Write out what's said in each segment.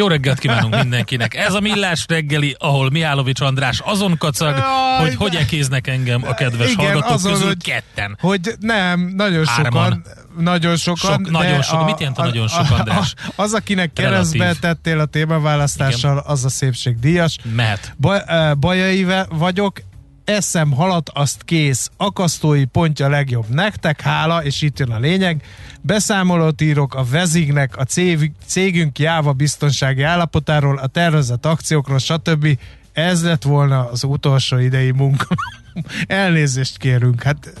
Jó reggelt kívánunk mindenkinek! Ez a Millás reggeli, ahol Miálovics András azon kacag, Jaj, hogy hogy ekéznek engem a kedves igen, hallgatók azon, közül hogy, ketten. Hogy nem, nagyon Hárman. sokan, nagyon sokan. Sok, nagyon sok. A, Mit jelent a, a nagyon sok, András? A, az, akinek keresztbe tettél a témaválasztással, igen. az a szépségdíjas. Mehet. Ba, bajai vagyok, eszem halat, azt kész. Akasztói pontja legjobb nektek, hála, és itt jön a lényeg. Beszámolót írok a vezignek, a cégünk jáva biztonsági állapotáról, a tervezett akciókról, stb. Ez lett volna az utolsó idei munka. Elnézést kérünk, hát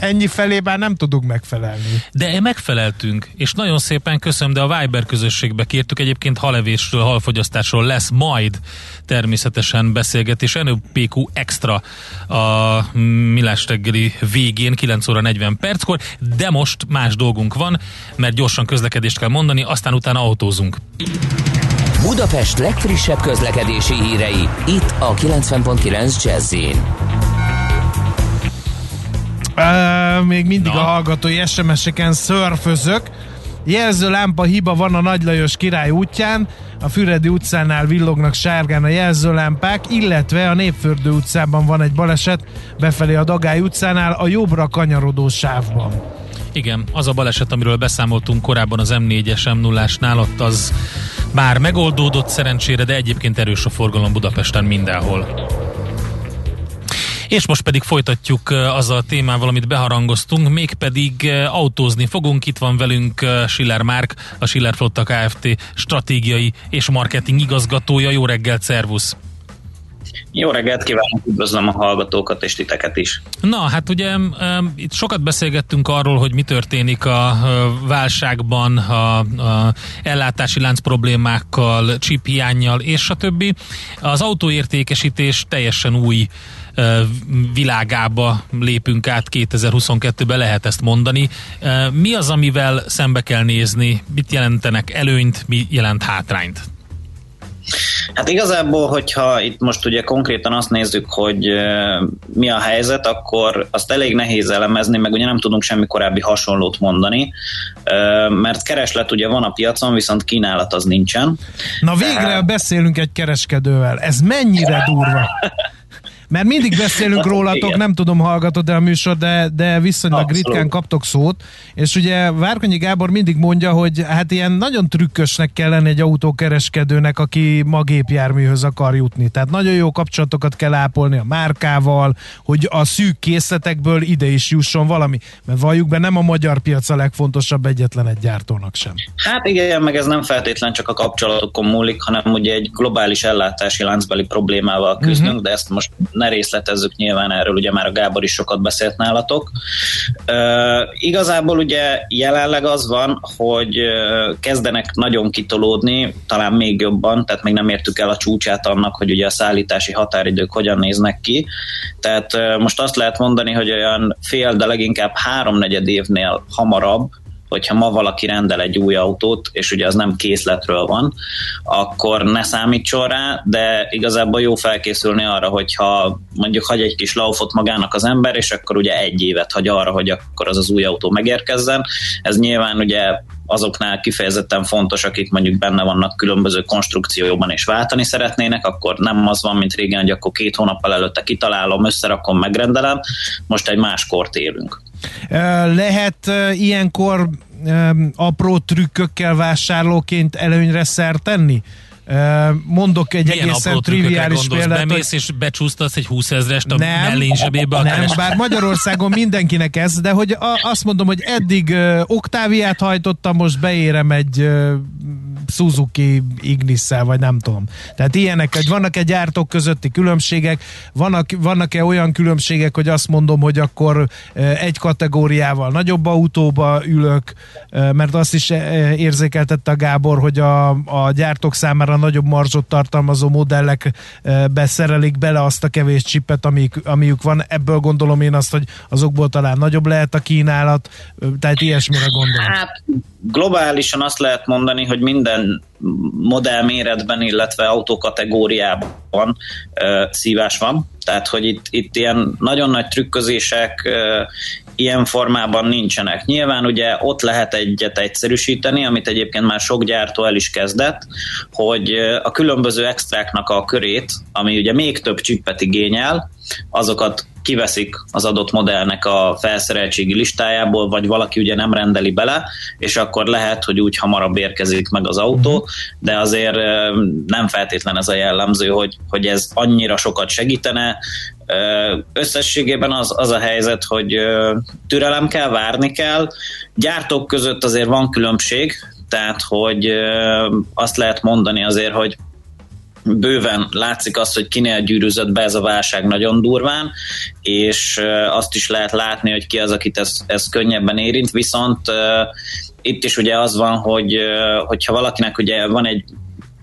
ennyi felé már nem tudunk megfelelni. De megfeleltünk, és nagyon szépen köszönöm, de a Viber közösségbe kértük, egyébként halevésről, halfogyasztásról lesz majd természetesen beszélgetés, NOPQ Extra a Millás reggeli végén, 9 óra 40 perckor, de most más dolgunk van, mert gyorsan közlekedést kell mondani, aztán utána autózunk. Budapest legfrissebb közlekedési hírei, itt a 90.9 jazz Uh, még mindig Na. a hallgatói SMS-eken szörfözök. Jelző lámpa hiba van a Nagy Lajos király útján, a Füredi utcánál villognak sárgán a jelzőlámpák, illetve a Népfürdő utcában van egy baleset, befelé a Dagály utcánál, a jobbra kanyarodó sávban. Igen, az a baleset, amiről beszámoltunk korábban az M4-es M0-ásnál, ott az már megoldódott szerencsére, de egyébként erős a forgalom Budapesten mindenhol. És most pedig folytatjuk az a témával, amit beharangoztunk, mégpedig autózni fogunk. Itt van velünk Schiller Márk, a Schiller Flotta Kft. stratégiai és marketing igazgatója. Jó reggelt, szervusz! Jó reggelt kívánok, üdvözlöm a hallgatókat és titeket is. Na, hát ugye itt sokat beszélgettünk arról, hogy mi történik a válságban, a, a ellátási lánc problémákkal, chip hiányjal és a többi. Az autóértékesítés teljesen új világába lépünk át 2022-ben, lehet ezt mondani. Mi az, amivel szembe kell nézni? Mit jelentenek előnyt, mi jelent hátrányt? Hát igazából, hogyha itt most ugye konkrétan azt nézzük, hogy mi a helyzet, akkor azt elég nehéz elemezni, meg ugye nem tudunk semmi korábbi hasonlót mondani, mert kereslet ugye van a piacon, viszont kínálat az nincsen. Na végre Tehát... beszélünk egy kereskedővel, ez mennyire durva! Mert mindig beszélünk rólatok, nem tudom, hallgatod el a műsor, de, de viszonylag Abszolút. ritkán kaptok szót, és ugye Várkonyi Gábor mindig mondja, hogy hát ilyen nagyon trükkösnek kell lenni egy autókereskedőnek, aki magépjárműhöz akar jutni. Tehát nagyon jó kapcsolatokat kell ápolni a márkával, hogy a szűk készletekből ide is jusson valami. Mert valljuk be, nem a magyar piac a legfontosabb egyetlen egy gyártónak sem. Hát igen, meg ez nem feltétlen csak a kapcsolatokon múlik, hanem ugye egy globális ellátási láncbeli problémával küzdünk, uh-huh. de ezt most ne részletezzük nyilván erről, ugye már a Gábor is sokat beszélt nálatok. Igazából ugye jelenleg az van, hogy kezdenek nagyon kitolódni, talán még jobban, tehát még nem értük el a csúcsát annak, hogy ugye a szállítási határidők hogyan néznek ki. Tehát most azt lehet mondani, hogy olyan fél, de leginkább háromnegyed évnél hamarabb hogyha ma valaki rendel egy új autót, és ugye az nem készletről van, akkor ne számítson rá, de igazából jó felkészülni arra, hogyha mondjuk hagy egy kis laufot magának az ember, és akkor ugye egy évet hagy arra, hogy akkor az az új autó megérkezzen. Ez nyilván ugye azoknál kifejezetten fontos, akik mondjuk benne vannak különböző konstrukcióban és váltani szeretnének, akkor nem az van, mint régen, hogy akkor két hónappal előtte kitalálom, összerakom, megrendelem. Most egy más kort élünk. Lehet ilyenkor apró trükkökkel vásárlóként előnyre szer tenni? Mondok egy Milyen egészen triviális példát. Bemész és becsúsztasz egy 20 ezrest a mellén zsebébe a Nem, keres... bár Magyarországon mindenkinek ez, de hogy a, azt mondom, hogy eddig uh, Oktáviát hajtottam, most beérem egy uh, Suzuki Ignis-szel, vagy nem tudom. Tehát ilyenek, hogy vannak-e gyártók közötti különbségek, vannak, vannak-e olyan különbségek, hogy azt mondom, hogy akkor egy kategóriával nagyobb autóba ülök, mert azt is érzékeltette a Gábor, hogy a, a gyártók számára nagyobb marzsot tartalmazó modellekbe szerelik bele azt a kevés csipet, amik, amiük van. Ebből gondolom én azt, hogy azokból talán nagyobb lehet a kínálat, tehát ilyesmire gondolom. Hát globálisan azt lehet mondani, hogy minden méretben, illetve autókategóriában uh, szívás van. Tehát, hogy itt, itt ilyen nagyon nagy trükközések ilyen formában nincsenek. Nyilván ugye ott lehet egyet egyszerűsíteni, amit egyébként már sok gyártó el is kezdett, hogy a különböző extráknak a körét, ami ugye még több csippet igényel, azokat kiveszik az adott modellnek a felszereltségi listájából, vagy valaki ugye nem rendeli bele, és akkor lehet, hogy úgy hamarabb érkezik meg az autó, uh-huh. de azért nem feltétlen ez a jellemző, hogy, hogy ez annyira sokat segítene. Összességében az, az a helyzet, hogy türelem kell, várni kell. Gyártók között azért van különbség, tehát hogy azt lehet mondani azért, hogy bőven látszik azt, hogy kinél gyűrűzött be ez a válság nagyon durván, és azt is lehet látni, hogy ki az, akit ez, ez könnyebben érint, viszont itt is ugye az van, hogy hogyha valakinek ugye van egy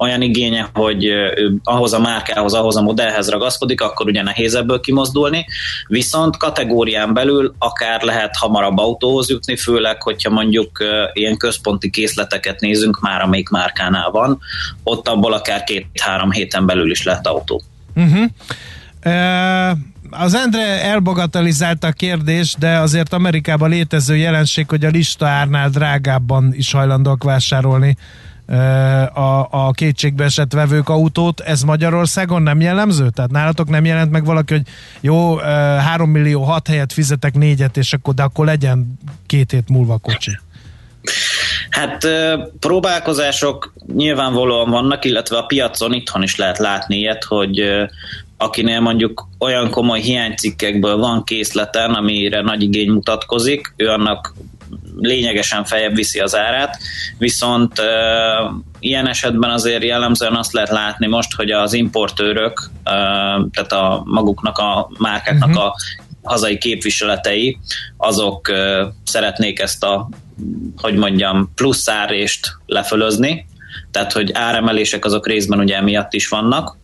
olyan igénye, hogy ő ahhoz a márkához, ahhoz a modellhez ragaszkodik, akkor ugye nehéz ebből kimozdulni, viszont kategórián belül akár lehet hamarabb autóhoz jutni, főleg, hogyha mondjuk ilyen központi készleteket nézünk már, amelyik márkánál van, ott abból akár két-három héten belül is lehet autó. Uh-huh. Uh az Endre elbagatelizálta a kérdést, de azért Amerikában létező jelenség, hogy a lista árnál drágábban is hajlandók vásárolni a, a kétségbe esett vevők autót, ez Magyarországon nem jellemző? Tehát nálatok nem jelent meg valaki, hogy jó, 3 millió 6 helyet fizetek négyet, és akkor, de akkor legyen két hét múlva kocsi. Hát próbálkozások nyilvánvalóan vannak, illetve a piacon itthon is lehet látni ilyet, hogy akinél mondjuk olyan komoly hiánycikkekből van készleten, amire nagy igény mutatkozik, ő annak lényegesen feljebb viszi az árát, viszont uh, ilyen esetben azért jellemzően azt lehet látni most, hogy az importőrök, tehát a maguknak a márkáknak uh-huh. a hazai képviseletei, azok szeretnék ezt a, hogy mondjam, plusz árést lefölözni, tehát hogy áremelések azok részben ugye emiatt is vannak,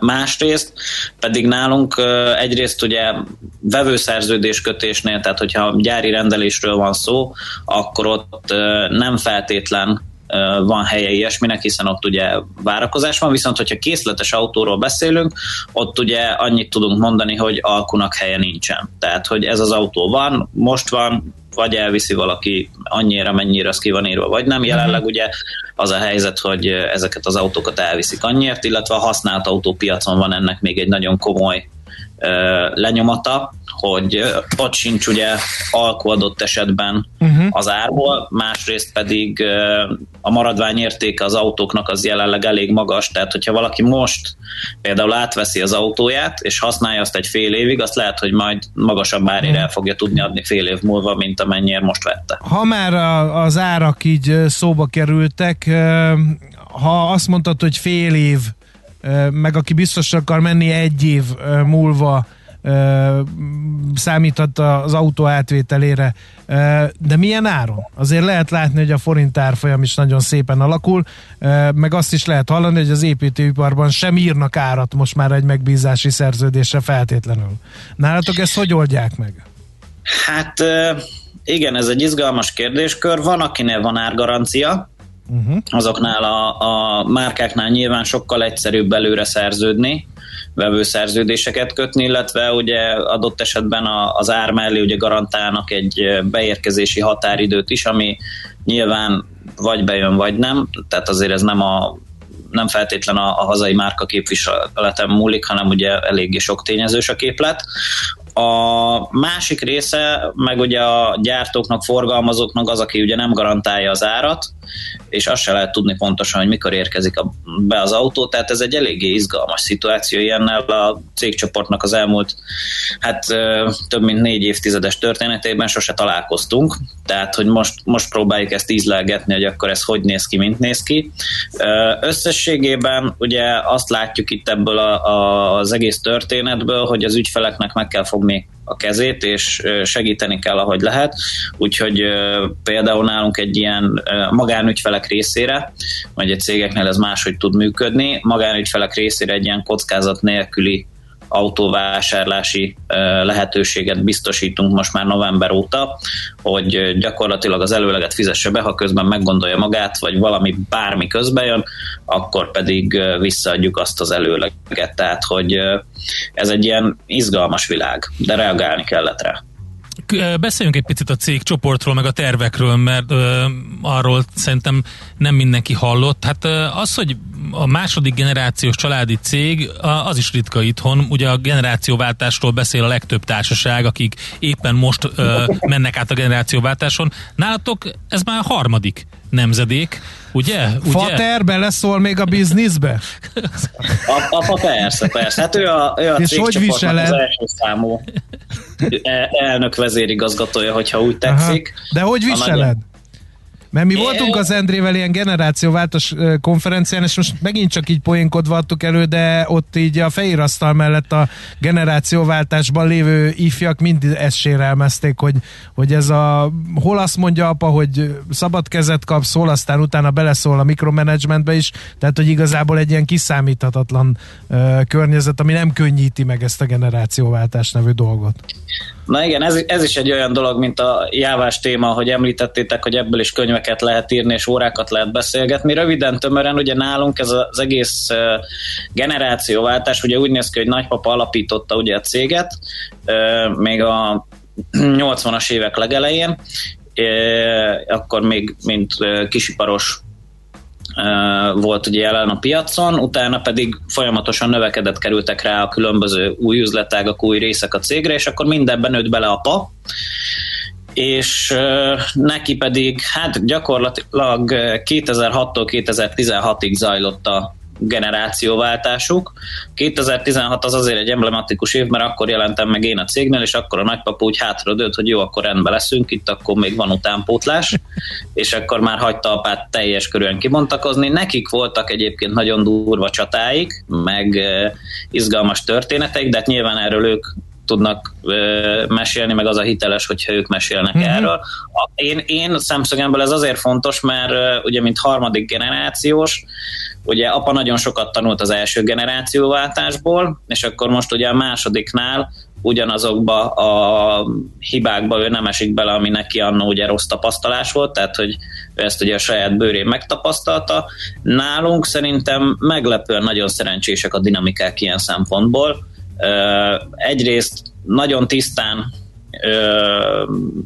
Másrészt pedig nálunk egyrészt ugye vevőszerződés kötésnél, tehát hogyha gyári rendelésről van szó, akkor ott nem feltétlen van helye ilyesminek, hiszen ott ugye várakozás van, viszont hogyha készletes autóról beszélünk, ott ugye annyit tudunk mondani, hogy alkunak helye nincsen. Tehát, hogy ez az autó van, most van, vagy elviszi valaki annyira, mennyire az ki van írva, vagy nem. Jelenleg mhm. ugye az a helyzet, hogy ezeket az autókat elviszik annyiért, illetve a használt autópiacon van ennek még egy nagyon komoly lenyomata, hogy ott sincs ugye alkú adott esetben uh-huh. az árból, másrészt pedig a maradvány értéke az autóknak az jelenleg elég magas, tehát hogyha valaki most például átveszi az autóját, és használja azt egy fél évig, azt lehet, hogy majd magasabb árére uh-huh. el fogja tudni adni fél év múlva, mint amennyire most vette. Ha már az árak így szóba kerültek, ha azt mondtad, hogy fél év meg aki biztos akar menni egy év múlva számíthat az autó átvételére, de milyen áron? Azért lehet látni, hogy a forint árfolyam is nagyon szépen alakul, meg azt is lehet hallani, hogy az építőiparban sem írnak árat most már egy megbízási szerződésre feltétlenül. Nálatok ezt hogy oldják meg? Hát igen, ez egy izgalmas kérdéskör. Van, akinél van árgarancia, uh-huh. azoknál a, a márkáknál nyilván sokkal egyszerűbb előre szerződni, vevőszerződéseket kötni, illetve ugye adott esetben az ár mellé ugye garantálnak egy beérkezési határidőt is, ami nyilván vagy bejön, vagy nem, tehát azért ez nem a nem feltétlen a, a hazai márka képviseletem múlik, hanem ugye eléggé sok tényezős a képlet. A másik része, meg ugye a gyártóknak, forgalmazóknak az, aki ugye nem garantálja az árat, és azt se lehet tudni pontosan, hogy mikor érkezik a, be az autó, tehát ez egy eléggé izgalmas szituáció, ilyennel a cégcsoportnak az elmúlt hát több mint négy évtizedes történetében sose találkoztunk, tehát hogy most, most próbáljuk ezt ízlelgetni, hogy akkor ez hogy néz ki, mint néz ki. Összességében ugye azt látjuk itt ebből a, a, az egész történetből, hogy az ügyfeleknek meg kell fogni a kezét, és segíteni kell, ahogy lehet. Úgyhogy például nálunk egy ilyen magánügyfelek részére, vagy egy cégeknél ez máshogy tud működni, magánügyfelek részére egy ilyen kockázat nélküli autóvásárlási lehetőséget biztosítunk most már november óta, hogy gyakorlatilag az előleget fizesse be, ha közben meggondolja magát, vagy valami bármi közben jön, akkor pedig visszaadjuk azt az előleget. Tehát, hogy ez egy ilyen izgalmas világ, de reagálni kellett rá. Beszéljünk egy picit a cég csoportról, meg a tervekről, mert ö, arról szerintem nem mindenki hallott. Hát ö, az, hogy a második generációs családi cég, az is ritka itthon. Ugye a generációváltásról beszél a legtöbb társaság, akik éppen most ö, mennek át a generációváltáson. Nálatok ez már a harmadik nemzedék, ugye? ugye? Fater beleszól még a bizniszbe? Apa persze, persze. Hát ő a, ő a És hogy viseled? az első számú e, elnök vezérigazgatója, hogyha úgy tetszik. Aha. De hogy viseled? Nagy... Mert mi voltunk az Endrével ilyen generációváltós konferencián, és most megint csak így poénkodva adtuk elő, de ott így a fehér asztal mellett a generációváltásban lévő ifjak mind ezt sérelmezték, hogy, hogy ez a hol azt mondja apa, hogy szabad kezet kapsz, hol aztán utána beleszól a mikromanagementbe is, tehát hogy igazából egy ilyen kiszámíthatatlan uh, környezet, ami nem könnyíti meg ezt a generációváltás nevű dolgot. Na igen, ez, ez is egy olyan dolog, mint a jávás téma, hogy említettétek, hogy ebből is könyveket lehet írni, és órákat lehet beszélgetni. Röviden, tömören, ugye nálunk ez az egész generációváltás, ugye úgy néz ki, hogy nagypapa alapította ugye a céget, még a 80-as évek legelején, akkor még mint kisiparos volt ugye jelen a piacon, utána pedig folyamatosan növekedett kerültek rá a különböző új üzletágak, új részek a cégre, és akkor mindenben nőtt bele apa, és neki pedig hát gyakorlatilag 2006-tól 2016-ig zajlott a generációváltásuk. 2016 az azért egy emblematikus év, mert akkor jelentem meg én a cégnél, és akkor a nagypapa úgy hátradőlt, hogy jó, akkor rendben leszünk, itt akkor még van utánpótlás, és akkor már hagyta apát teljes körülön kibontakozni. Nekik voltak egyébként nagyon durva csatáik, meg izgalmas történeteik, de hát nyilván erről ők tudnak mesélni, meg az a hiteles, hogyha ők mesélnek mm-hmm. erről. Én, én szemszögemből ez azért fontos, mert ugye mint harmadik generációs, ugye apa nagyon sokat tanult az első generációváltásból, és akkor most ugye a másodiknál ugyanazokba a hibákba ő nem esik bele, ami neki annó ugye rossz tapasztalás volt, tehát hogy ő ezt ugye a saját bőrén megtapasztalta. Nálunk szerintem meglepően nagyon szerencsések a dinamikák ilyen szempontból. Egyrészt nagyon tisztán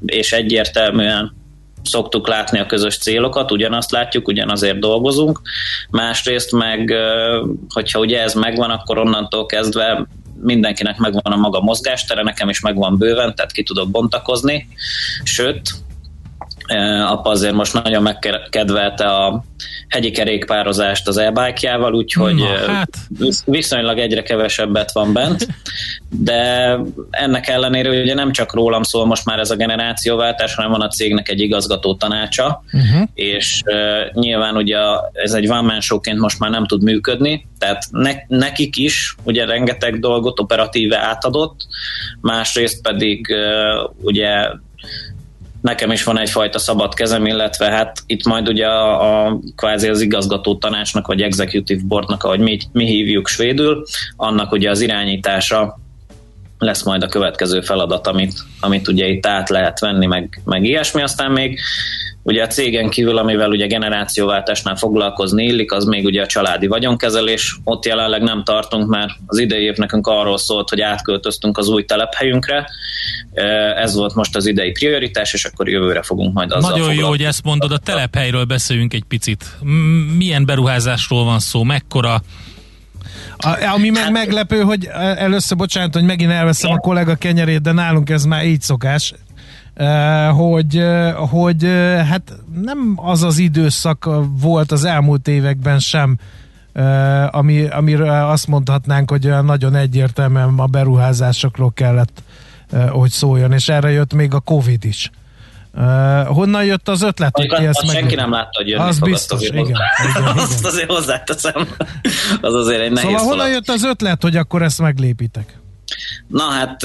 és egyértelműen szoktuk látni a közös célokat, ugyanazt látjuk, ugyanazért dolgozunk. Másrészt meg, hogyha ugye ez megvan, akkor onnantól kezdve mindenkinek megvan a maga mozgástere, nekem is megvan bőven, tehát ki tudok bontakozni. Sőt, apa azért most nagyon megkedvelte a hegyi kerékpározást az e úgyhogy Na, hát. viszonylag egyre kevesebbet van bent, de ennek ellenére ugye nem csak rólam szól most már ez a generációváltás, hanem van a cégnek egy igazgató tanácsa, uh-huh. és uh, nyilván ugye ez egy man most már nem tud működni, tehát ne, nekik is ugye rengeteg dolgot operatíve átadott, másrészt pedig uh, ugye nekem is van egyfajta szabad kezem, illetve hát itt majd ugye a, a kvázi az igazgató tanácsnak, vagy executive boardnak, ahogy mi, mi hívjuk svédül, annak ugye az irányítása lesz majd a következő feladat, amit, amit ugye itt át lehet venni, meg, meg ilyesmi, aztán még Ugye a cégen kívül, amivel ugye generációváltásnál foglalkozni illik, az még ugye a családi vagyonkezelés. Ott jelenleg nem tartunk, mert az idei év nekünk arról szólt, hogy átköltöztünk az új telephelyünkre. Ez volt most az idei prioritás, és akkor jövőre fogunk majd azzal Nagyon jó, hogy ezt mondod, a telephelyről beszéljünk egy picit. Milyen beruházásról van szó, mekkora a, ami meg hát, meglepő, hogy először, bocsánat, hogy megint elveszem a kollega kenyerét, de nálunk ez már így szokás hogy, hogy hát nem az az időszak volt az elmúlt években sem, ami, amiről azt mondhatnánk, hogy nagyon egyértelműen a beruházásokról kellett, hogy szóljon, és erre jött még a Covid is. Uh, honnan jött az ötlet, hogy ezt meg... senki nem látta, hogy jönni az fog biztos, igen, igen, igen. Azt azért hozzáteszem. Az azért egy nehéz Szóval honnan jött az ötlet, hogy akkor ezt meglépitek? Na hát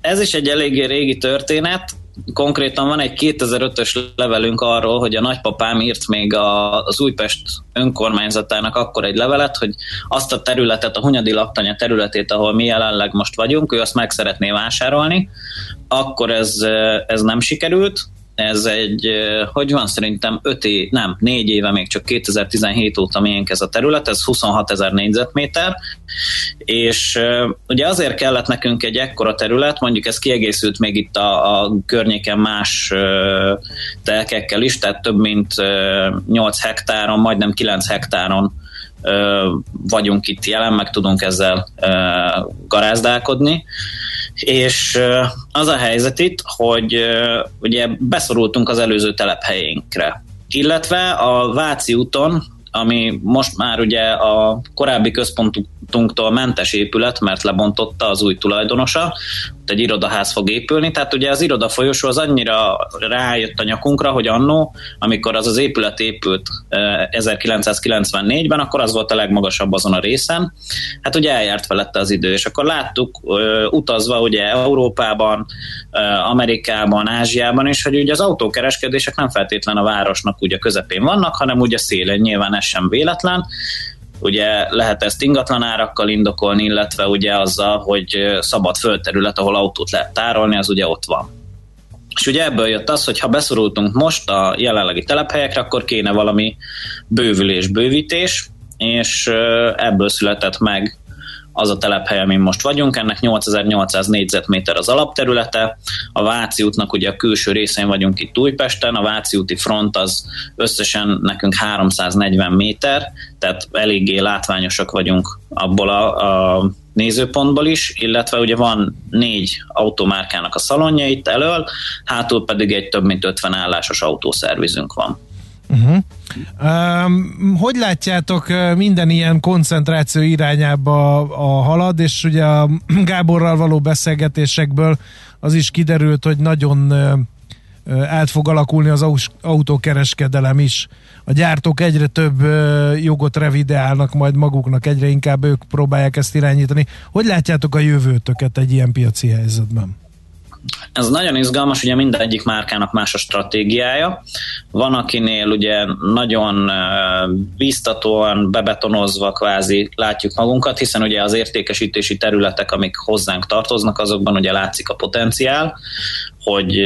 ez is egy eléggé régi történet. Konkrétan van egy 2005-ös levelünk arról, hogy a nagypapám írt még az Újpest önkormányzatának akkor egy levelet, hogy azt a területet, a Hunyadi Laktanya területét, ahol mi jelenleg most vagyunk, ő azt meg szeretné vásárolni. Akkor ez, ez nem sikerült, ez egy, hogy van szerintem 5 év, nem, 4 éve még csak 2017 óta miénk ez a terület, ez 26 ezer négyzetméter, és ugye azért kellett nekünk egy ekkora terület, mondjuk ez kiegészült még itt a, a környéken más telkekkel is, tehát több mint 8 hektáron, majdnem 9 hektáron vagyunk itt jelen, meg tudunk ezzel garázdálkodni és az a helyzet itt, hogy ugye beszorultunk az előző telephelyénkre. Illetve a Váci úton, ami most már ugye a korábbi központunktól mentes épület, mert lebontotta az új tulajdonosa, egy irodaház fog épülni, tehát ugye az iroda folyosó az annyira rájött a nyakunkra, hogy annó, amikor az az épület épült 1994-ben, akkor az volt a legmagasabb azon a részen, hát ugye eljárt felette az idő, és akkor láttuk utazva ugye Európában, Amerikában, Ázsiában is, hogy ugye az autókereskedések nem feltétlen a városnak ugye közepén vannak, hanem ugye szélen, nyilván ez sem véletlen, Ugye lehet ezt ingatlan árakkal indokolni, illetve ugye azzal, hogy szabad földterület, ahol autót lehet tárolni, az ugye ott van. És ugye ebből jött az, hogy ha beszorultunk most a jelenlegi telephelyekre, akkor kéne valami bővülés, bővítés, és ebből született meg az a telephely, amin most vagyunk, ennek 8800 négyzetméter az alapterülete, a Váci útnak ugye a külső részén vagyunk itt Újpesten, a Váci úti front az összesen nekünk 340 méter, tehát eléggé látványosak vagyunk abból a, a nézőpontból is, illetve ugye van négy automárkának a szalonja itt elől, hátul pedig egy több mint 50 állásos autószervizünk van. Uh-huh. Um, hogy látjátok, minden ilyen koncentráció irányába a halad, és ugye a Gáborral való beszélgetésekből az is kiderült, hogy nagyon át fog alakulni az autókereskedelem is. A gyártók egyre több jogot revideálnak majd maguknak, egyre inkább ők próbálják ezt irányítani. Hogy látjátok a jövőtöket egy ilyen piaci helyzetben? Ez nagyon izgalmas, ugye mindegyik márkának más a stratégiája. Van, akinél ugye nagyon biztatóan, bebetonozva kvázi látjuk magunkat, hiszen ugye az értékesítési területek, amik hozzánk tartoznak, azokban ugye látszik a potenciál, hogy,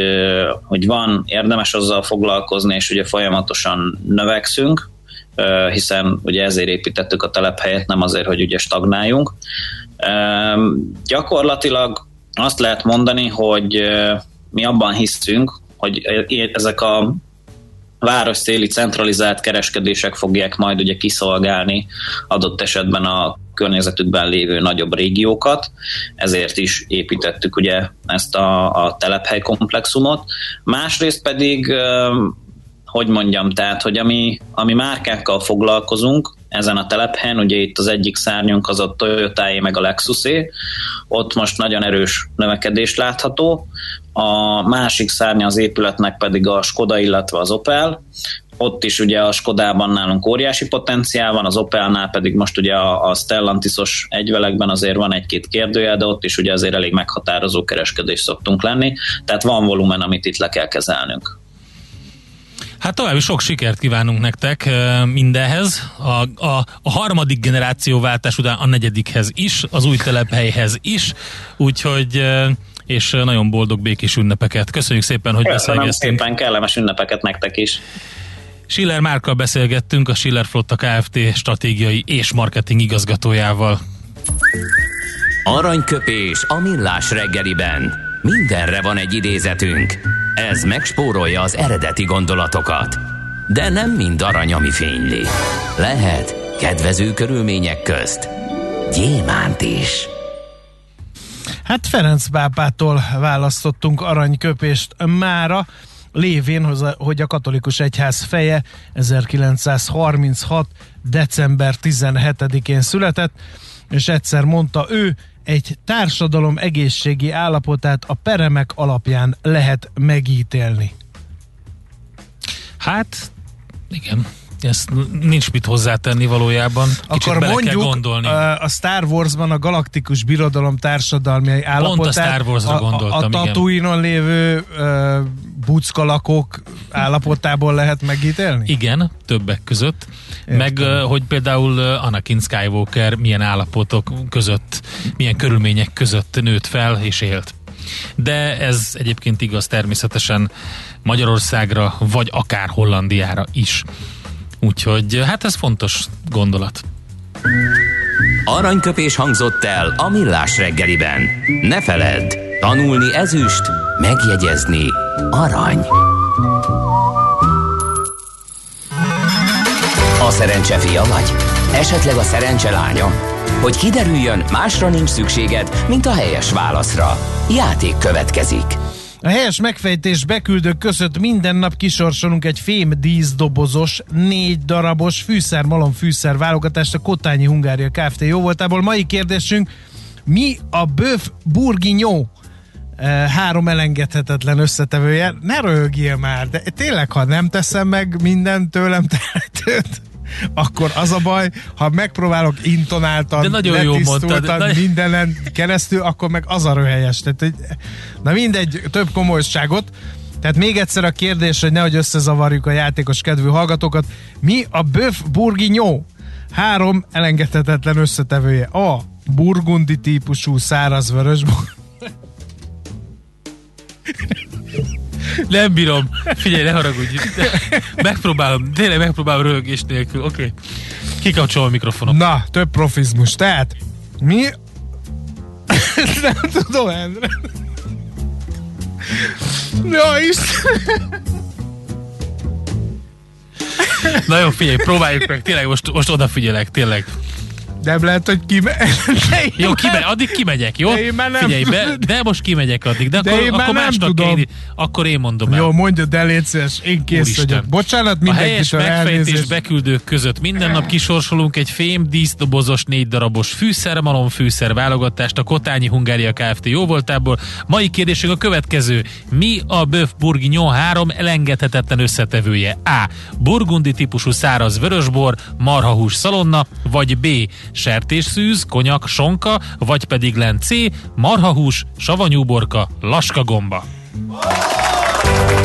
hogy van, érdemes azzal foglalkozni, és ugye folyamatosan növekszünk, hiszen ugye ezért építettük a telephelyet, nem azért, hogy ugye stagnáljunk. Gyakorlatilag azt lehet mondani, hogy mi abban hiszünk, hogy ezek a városszéli centralizált kereskedések fogják majd ugye kiszolgálni adott esetben a környezetükben lévő nagyobb régiókat, ezért is építettük ugye ezt a, a telephely komplexumot. Másrészt pedig, hogy mondjam, tehát, hogy ami, ami márkákkal foglalkozunk, ezen a telephelyen, ugye itt az egyik szárnyunk az a toyota meg a Lexusé, ott most nagyon erős növekedés látható, a másik szárnya az épületnek pedig a Skoda, illetve az Opel, ott is ugye a Skodában nálunk óriási potenciál van, az Opelnál pedig most ugye a, a Stellantisos egyvelekben azért van egy-két kérdője, de ott is ugye azért elég meghatározó kereskedés szoktunk lenni, tehát van volumen, amit itt le kell kezelnünk. Hát további sok sikert kívánunk nektek mindenhez. A, a, a harmadik generációváltás után a negyedikhez is, az új telephelyhez is, úgyhogy és nagyon boldog békés ünnepeket. Köszönjük szépen, hogy Köszönöm beszélgettünk. szépen, kellemes ünnepeket nektek is. Schiller Márkkal beszélgettünk, a Schiller Flotta Kft. stratégiai és marketing igazgatójával. Aranyköpés a millás reggeliben. Mindenre van egy idézetünk. Ez megspórolja az eredeti gondolatokat. De nem mind arany, ami fényli. Lehet kedvező körülmények közt gyémánt is. Hát Ferenc pápától választottunk aranyköpést mára, lévén, hogy a katolikus egyház feje 1936. december 17-én született, és egyszer mondta ő, egy társadalom egészségi állapotát a peremek alapján lehet megítélni. Hát, igen ezt nincs mit hozzátenni valójában. Kicsit Akkor mondjuk gondolni. a Star Warsban a galaktikus birodalom társadalmi állapotát Pont a Star Warsra gondoltam, a, a Tatooine-on lévő uh, buckalakok állapotából lehet megítélni? Igen, többek között. Értem. Meg, hogy például Anakin Skywalker milyen állapotok között, milyen körülmények között nőtt fel és élt. De ez egyébként igaz természetesen Magyarországra, vagy akár Hollandiára is. Úgyhogy hát ez fontos gondolat. Aranyköpés hangzott el a millás reggeliben. Ne feledd, tanulni ezüst, megjegyezni arany. A szerencse fia vagy? Esetleg a szerencse lánya? Hogy kiderüljön, másra nincs szükséged, mint a helyes válaszra. Játék következik. A helyes megfejtés beküldők között minden nap kisorsolunk egy fém díszdobozos, négy darabos fűszermalom fűszer válogatást a Kotányi Hungária Kft. jó voltából. Mai kérdésünk, mi a bőf bourguignon? Három elengedhetetlen összetevője. Ne rögjél már, de tényleg, ha nem teszem meg minden tőlem tehetőt, akkor az a baj, ha megpróbálok intonáltan, De nagyon jó mondtad. mindenen keresztül, akkor meg az a röhelyes. Tehát, na mindegy, több komolyságot. Tehát még egyszer a kérdés, hogy nehogy összezavarjuk a játékos kedvű hallgatókat. Mi a Böf Bourguignon? Három elengedhetetlen összetevője. A. Burgundi típusú száraz vörösbor. Nem bírom. Figyelj, ne haragudj. Megpróbálom, tényleg megpróbálom röhögés nélkül. Oké. Okay. Kikapcsolom a mikrofonom. Na, több profizmus. Tehát, mi... Nem tudom, Endre. Ja, Isten. Na jó, figyelj, próbáljuk meg, tényleg most, most odafigyelek, tényleg. Nem lehet, hogy kime... Jó, kime... addig kimegyek, jó? De én már nem Figyelj, be, de most kimegyek addig, de, de akkor, én akkor nem tudom. Én, akkor én mondom el. Jó, mondja, de légy szíves, én kész Úristen. vagyok. Bocsánat, A helyes megfejtés beküldők között minden nap kisorsolunk egy fém díszdobozos négy darabos fűszer válogatást a Kotányi Hungária Kft. jóvoltából. Mai kérdésünk a következő. Mi a Böf Bourguignon három elengedhetetlen összetevője? A. Burgundi típusú száraz vörösbor, marhahús szalonna, vagy B sertésszűz, konyak, sonka, vagy pedig len C, marhahús, savanyúborka, laskagomba.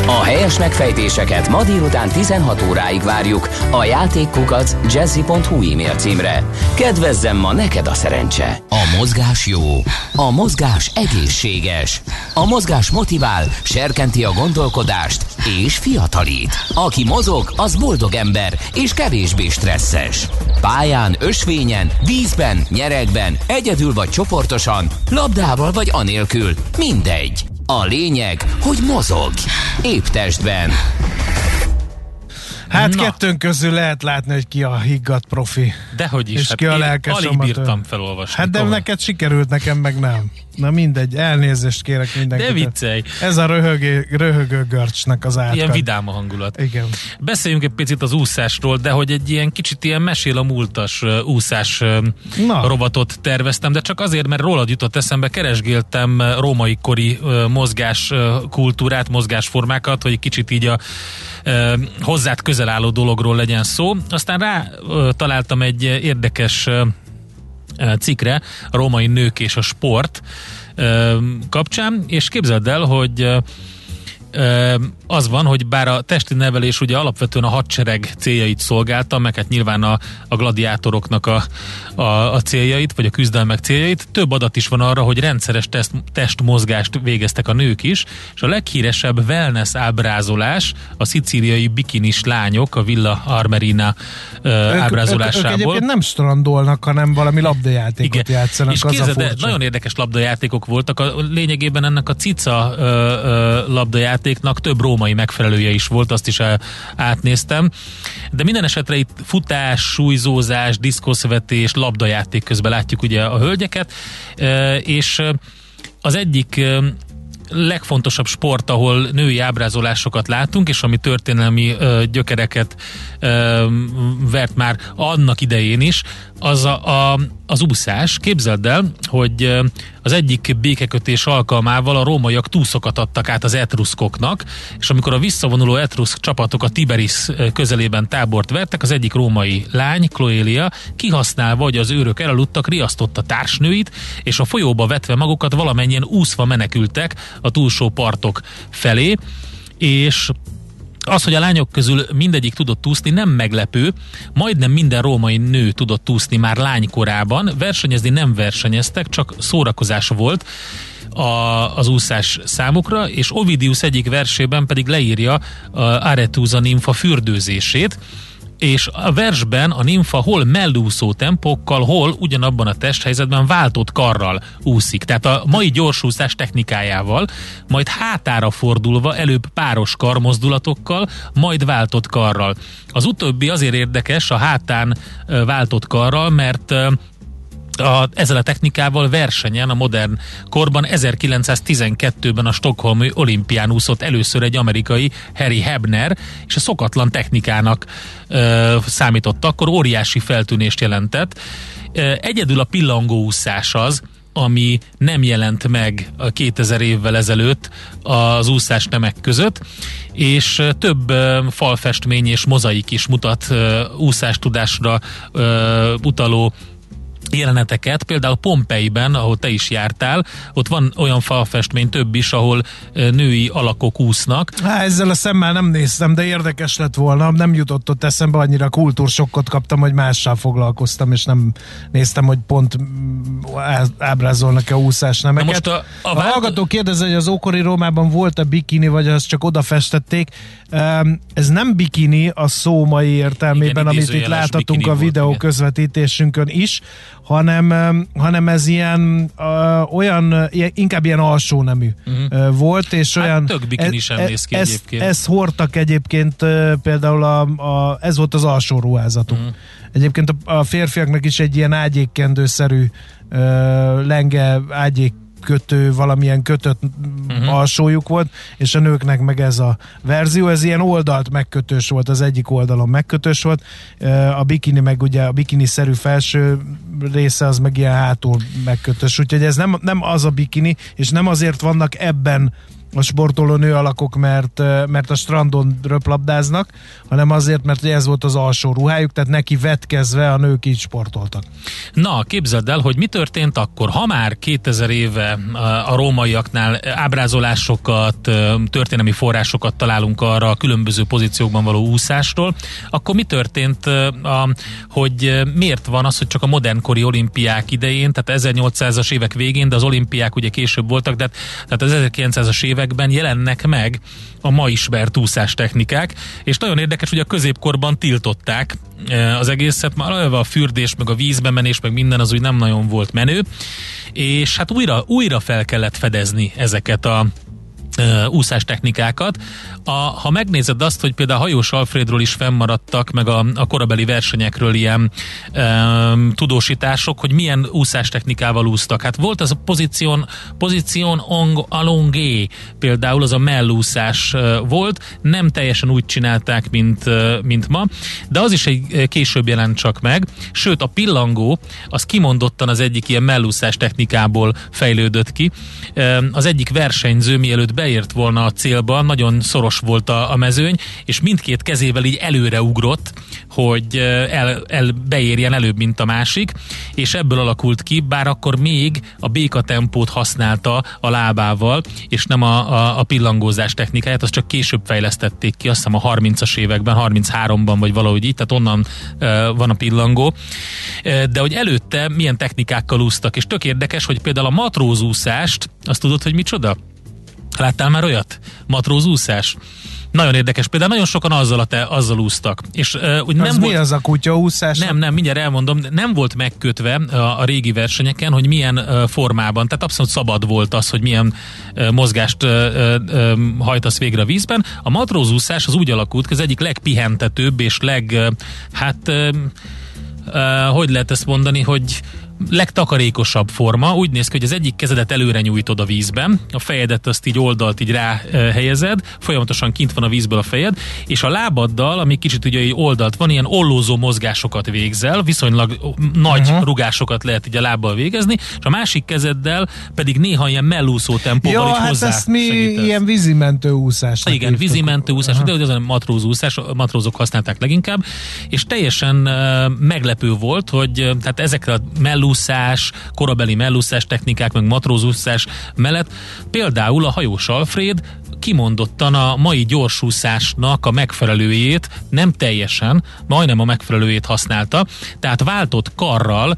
A helyes megfejtéseket ma délután 16 óráig várjuk a játékkukac jazzy.hu e-mail címre. Kedvezzem ma neked a szerencse! A mozgás jó, a mozgás egészséges, a mozgás motivál, serkenti a gondolkodást és fiatalít. Aki mozog, az boldog ember és kevésbé stresszes. Pályán, ösvényen, vízben, nyeregben, egyedül vagy csoportosan, labdával vagy anélkül, mindegy. A lényeg, hogy mozog. Épp testben. Hát Na. kettőnk közül lehet látni, hogy ki a higgadt profi. Dehogy is, és hát ki a lelkes alig bírtam felolvasni. Hát de tovább. neked sikerült, nekem meg nem. Na mindegy, elnézést kérek mindenkit. De viccelj. Ez a röhögő, röhögő görcsnek az átkan. Ilyen vidám a hangulat. Igen. Beszéljünk egy picit az úszásról, de hogy egy ilyen kicsit ilyen mesél a múltas úszás Na. rovatot terveztem, de csak azért, mert rólad jutott eszembe, keresgéltem római kori mozgás kultúrát, mozgásformákat, hogy kicsit így a hozzád közel álló dologról legyen szó. Aztán rá találtam egy érdekes cikre, a római nők és a sport kapcsán, és képzeld el, hogy az van, hogy bár a testi nevelés ugye alapvetően a hadsereg céljait szolgálta, meg hát nyilván a, a gladiátoroknak a, a, a céljait, vagy a küzdelmek céljait, több adat is van arra, hogy rendszeres test, testmozgást végeztek a nők is, és a leghíresebb wellness ábrázolás a szicíliai bikinis lányok a Villa Armerina uh, ábrázolásából. Ők, ők, ők nem strandolnak, hanem valami labdajátékot Igen. játszanak. És képzeld, nagyon érdekes labdajátékok voltak. A lényegében ennek a cica uh, uh, labdajátéknak több római megfelelője is volt, azt is átnéztem. De minden esetre itt futás, súlyzózás, diszkoszvetés, labdajáték közben látjuk ugye a hölgyeket, és az egyik legfontosabb sport, ahol női ábrázolásokat látunk, és ami történelmi ö, gyökereket ö, vert már annak idején is, az a, a, az úszás. Képzeld el, hogy az egyik békekötés alkalmával a rómaiak túszokat adtak át az etruszkoknak, és amikor a visszavonuló etruszk csapatok a Tiberis közelében tábort vertek, az egyik római lány, Cloelia, kihasználva, hogy az őrök elaludtak, riasztotta társnőit, és a folyóba vetve magukat valamennyien úszva menekültek a túlsó partok felé, és az, hogy a lányok közül mindegyik tudott úszni, nem meglepő. Majdnem minden római nő tudott úszni már lánykorában. Versenyezni nem versenyeztek, csak szórakozás volt a, az úszás számukra, és Ovidius egyik versében pedig leírja a Arethusa nimfa fürdőzését, és a versben a nimfa hol mellúszó tempókkal, hol ugyanabban a testhelyzetben váltott karral úszik. Tehát a mai gyorsúszás technikájával, majd hátára fordulva előbb páros karmozdulatokkal, majd váltott karral. Az utóbbi azért érdekes a hátán váltott karral, mert a, ezzel a technikával versenyen a modern korban 1912-ben a Stockholmi olimpián úszott először egy amerikai Harry Hebner, és a szokatlan technikának ö, számított akkor, óriási feltűnést jelentett. Egyedül a pillangó úszás az, ami nem jelent meg 2000 évvel ezelőtt az úszás nemek között, és több falfestmény és mozaik is mutat úszástudásra utaló jeleneteket, például Pompeiben, ahol te is jártál, ott van olyan falfestmény több is, ahol női alakok úsznak. Há, ezzel a szemmel nem néztem, de érdekes lett volna, nem jutott ott eszembe, annyira kultúrsokkot kaptam, hogy mással foglalkoztam, és nem néztem, hogy pont ábrázolnak-e úszás nemeket. most a, a, a hallgató kérdezi, hogy az ókori Rómában volt-e bikini, vagy az csak odafestették. Ez nem bikini a szó mai értelmében, Igen, amit itt láthatunk a videó volt, közvetítésünkön is, hanem, hanem ez ilyen uh, olyan, inkább ilyen alsó nemű uh-huh. volt, és hát olyan... tök bikini sem e, néz ki ezt, egyébként. Ezt hordtak egyébként például a, a, ez volt az alsó ruházatuk. Uh-huh. Egyébként a, a férfiaknak is egy ilyen ágyékkendőszerű uh, lenge ágyék kötő, valamilyen kötött uh-huh. alsójuk volt, és a nőknek meg ez a verzió, ez ilyen oldalt megkötős volt, az egyik oldalon megkötős volt, a bikini meg ugye a bikini-szerű felső része az meg ilyen hátul megkötős, úgyhogy ez nem, nem az a bikini, és nem azért vannak ebben a sportoló nő alakok, mert, mert a strandon röplabdáznak, hanem azért, mert ez volt az alsó ruhájuk, tehát neki vetkezve a nők így sportoltak. Na, képzeld el, hogy mi történt akkor, ha már 2000 éve a rómaiaknál ábrázolásokat, történelmi forrásokat találunk arra a különböző pozíciókban való úszásról, akkor mi történt, hogy miért van az, hogy csak a modernkori olimpiák idején, tehát 1800-as évek végén, de az olimpiák ugye később voltak, de tehát az 1900-as évek években jelennek meg a ma ismert úszás technikák, és nagyon érdekes, hogy a középkorban tiltották e, az egészet, már a fürdés, meg a vízbe menés, meg minden az úgy nem nagyon volt menő, és hát újra, újra fel kellett fedezni ezeket a úszás technikákat. A, ha megnézed azt, hogy például a hajós Alfredról is fennmaradtak, meg a, a korabeli versenyekről ilyen e, tudósítások, hogy milyen úszás technikával úsztak. Hát volt az a pozíción, pozíción alongé, például az a mellúszás e, volt, nem teljesen úgy csinálták, mint, e, mint ma, de az is egy később jelent csak meg, sőt a pillangó, az kimondottan az egyik ilyen mellúszás technikából fejlődött ki. E, az egyik versenyző, mielőtt be beért volna a célba, nagyon szoros volt a, a mezőny, és mindkét kezével így előre ugrott, hogy el, el beérjen előbb, mint a másik, és ebből alakult ki, bár akkor még a béka tempót használta a lábával, és nem a, a, a pillangózás technikáját, azt csak később fejlesztették ki, azt hiszem a 30-as években, 33-ban, vagy valahogy így, tehát onnan uh, van a pillangó. Uh, de hogy előtte milyen technikákkal úsztak, és tök érdekes, hogy például a matrózúszást, azt tudod, hogy micsoda? Láttál már olyat? Matrózúszás? Nagyon érdekes, például nagyon sokan azzal, a te, azzal úsztak. És, uh, úgy nem az volt, mi az a kutya úszás? Nem, nem, mindjárt elmondom, nem volt megkötve a, a régi versenyeken, hogy milyen uh, formában, tehát abszolút szabad volt az, hogy milyen uh, mozgást uh, uh, hajtasz végre a vízben. A matrózúszás az úgy alakult, hogy az egyik legpihentetőbb és leg, uh, hát uh, uh, hogy lehet ezt mondani, hogy legtakarékosabb forma. Úgy néz ki, hogy az egyik kezedet előre nyújtod a vízben, a fejedet azt így oldalt így rá helyezed, folyamatosan kint van a vízből a fejed, és a lábaddal, ami kicsit ugye oldalt van, ilyen ollózó mozgásokat végzel, viszonylag nagy uh-huh. rugásokat lehet így a lábbal végezni, és a másik kezeddel pedig néha ilyen mellúszó tempóval ja, is hát hozzá ezt mi segítesz. ilyen vízimentő úszás. Igen, vízimentő úszás, de ez a matróz úszás, matrózok használták leginkább, és teljesen uh, meglepő volt, hogy tehát ezekre a mellúszás, korabeli mellúszás technikák, meg matrózúszás mellett. Például a hajós Alfred kimondottan a mai gyorsúszásnak a megfelelőjét, nem teljesen, majdnem a megfelelőjét használta, tehát váltott karral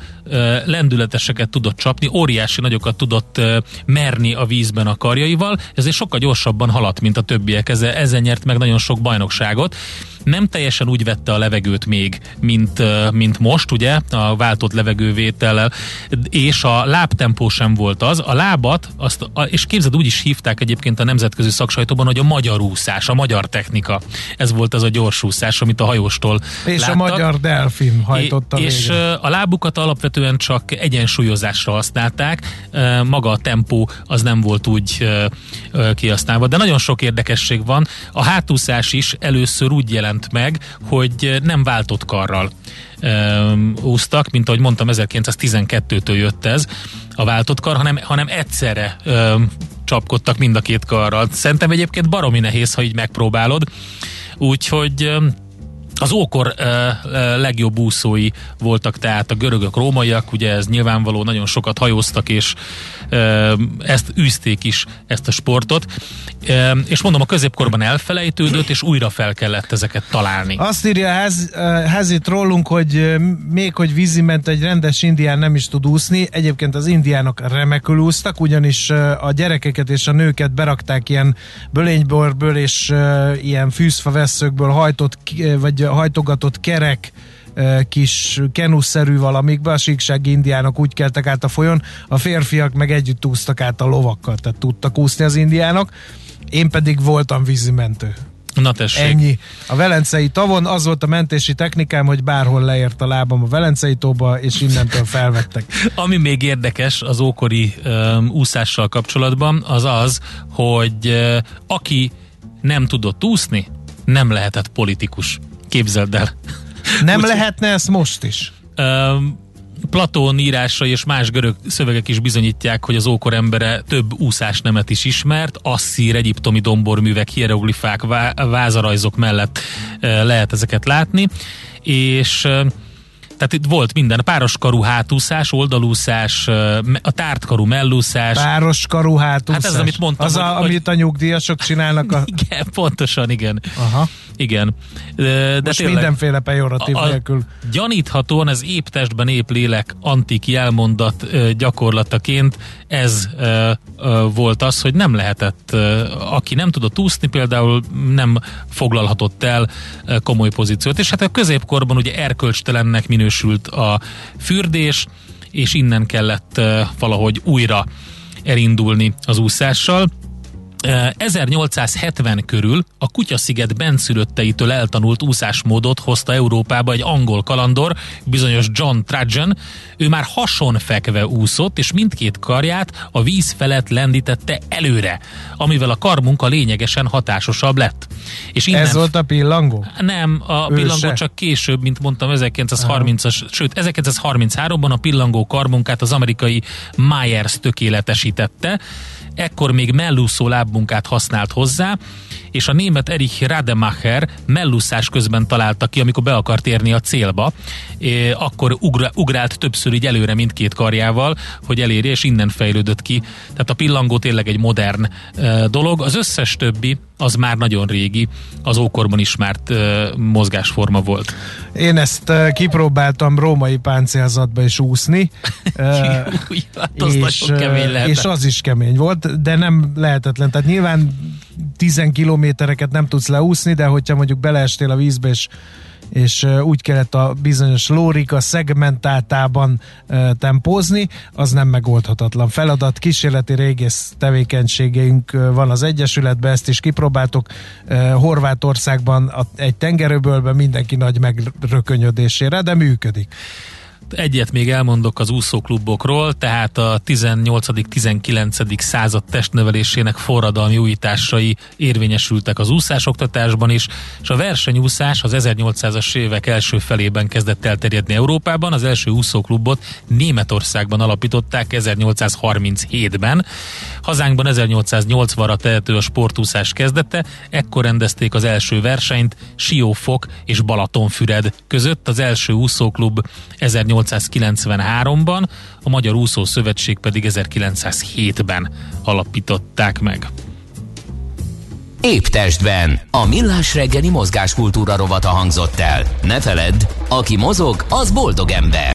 lendületeseket tudott csapni, óriási nagyokat tudott merni a vízben a karjaival, ezért sokkal gyorsabban haladt, mint a többiek, ezzel, ezzel nyert meg nagyon sok bajnokságot. Nem teljesen úgy vette a levegőt még, mint, mint most, ugye, a váltott levegővétellel, és a lábtempó sem volt az. A lábat, azt, és képzeld, úgy is hívták egyébként a nemzetközi szaksajtóban, hogy a magyar úszás, a magyar technika. Ez volt az a gyorsúszás, amit a hajóstól És láttak. a magyar delfin hajtotta És végre. a lábukat alapvetően csak egyensúlyozásra használták, maga a tempó az nem volt úgy kihasználva. De nagyon sok érdekesség van. A hátúszás is először úgy jelent meg, hogy nem váltott karral úsztak, mint ahogy mondtam, 1912-től jött ez a váltott kar, hanem, hanem egyszerre csapkodtak mind a két karral. Szerintem egyébként baromi nehéz, ha így megpróbálod. Úgyhogy az ókor legjobb úszói voltak tehát a görögök, rómaiak, ugye ez nyilvánvaló, nagyon sokat hajóztak, és ezt űzték is, ezt a sportot. És mondom, a középkorban elfelejtődött, és újra fel kellett ezeket találni. Azt írja ház, rólunk, hogy még hogy víziment egy rendes indián nem is tud úszni, egyébként az indiánok remekül úsztak, ugyanis a gyerekeket és a nőket berakták ilyen bölényborből és ilyen fűzfaveszőkből hajtott, vagy hajtogatott kerek kis kenuszerű valamikbe, a síksági indiánok úgy keltek át a folyón, a férfiak meg együtt úsztak át a lovakkal, tehát tudtak úszni az indiánok, én pedig voltam vízimentő. Na tessék. Ennyi. A Velencei tavon az volt a mentési technikám, hogy bárhol leért a lábam a Velencei tóba, és innentől felvettek. Ami még érdekes az ókori um, úszással kapcsolatban, az az, hogy uh, aki nem tudott úszni, nem lehetett politikus. Képzeld el. Nem Úgy, lehetne ezt most is? Um, Platón írásai és más görög szövegek is bizonyítják, hogy az ókor embere több úszásnemet is ismert, asszír, egyiptomi domborművek, hieroglifák, vázarajzok mellett lehet ezeket látni, és tehát itt volt minden, pároskarú hátúszás, oldalúszás, a tártkarú mellúszás. Pároskarú hátúszás. Hát ez, amit mondtam. Az, a, hogy, amit a nyugdíjasok csinálnak. A... igen, pontosan, igen. Aha. Igen. De Most tényleg, mindenféle pejoratív a, a, nélkül. Gyaníthatóan ez épp testben, épp lélek antik jelmondat gyakorlataként ez volt az, hogy nem lehetett, aki nem tudott úszni, például nem foglalhatott el komoly pozíciót. És hát a középkorban ugye erkölcstelennek minősült a fürdés, és innen kellett valahogy újra elindulni az úszással. 1870 körül a Kutyasziget benszülötteitől eltanult úszásmódot hozta Európába egy angol kalandor, bizonyos John Trajan. Ő már hason fekve úszott, és mindkét karját a víz felett lendítette előre, amivel a karmunka lényegesen hatásosabb lett. És innen Ez volt a pillangó? Nem, a ő pillangó se. csak később, mint mondtam, 1930-as, sőt 1933-ban a pillangó karmunkát az amerikai Myers tökéletesítette, ekkor még mellúszó lábmunkát használt hozzá, és a német Erich Rademacher mellúszás közben találta ki, amikor be akart érni a célba, akkor ugrált többször így előre mindkét karjával, hogy elérje, és innen fejlődött ki. Tehát a pillangó tényleg egy modern e, dolog. Az összes többi az már nagyon régi, az ókorban ismert e, mozgásforma volt. Én ezt e, kipróbáltam római páncélzatba is úszni. e, hát az és, kemény és az is kemény volt, de nem lehetetlen. Tehát nyilván 10 kilométereket nem tudsz leúszni, de hogyha mondjuk beleestél a vízbe, és és úgy kellett a bizonyos lórika szegmentáltában tempózni, az nem megoldhatatlan feladat. Kísérleti régész tevékenységeink van az Egyesületben, ezt is kipróbáltuk. Horvátországban egy tengerőbölben mindenki nagy megrökönyödésére, de működik. Egyet még elmondok az úszóklubokról, tehát a 18.-19. század testnevelésének forradalmi újításai érvényesültek az úszásoktatásban is, és a versenyúszás az 1800-as évek első felében kezdett elterjedni Európában. Az első úszóklubot Németországban alapították 1837-ben. Hazánkban 1880-ra tehető a sportúszás kezdete, ekkor rendezték az első versenyt Siófok és Balatonfüred között. Az első úszóklub 1893-ban, a Magyar Úszó Szövetség pedig 1907-ben alapították meg. Épp testben. A millás reggeli mozgáskultúra rovata hangzott el. Ne feledd, aki mozog, az boldog ember.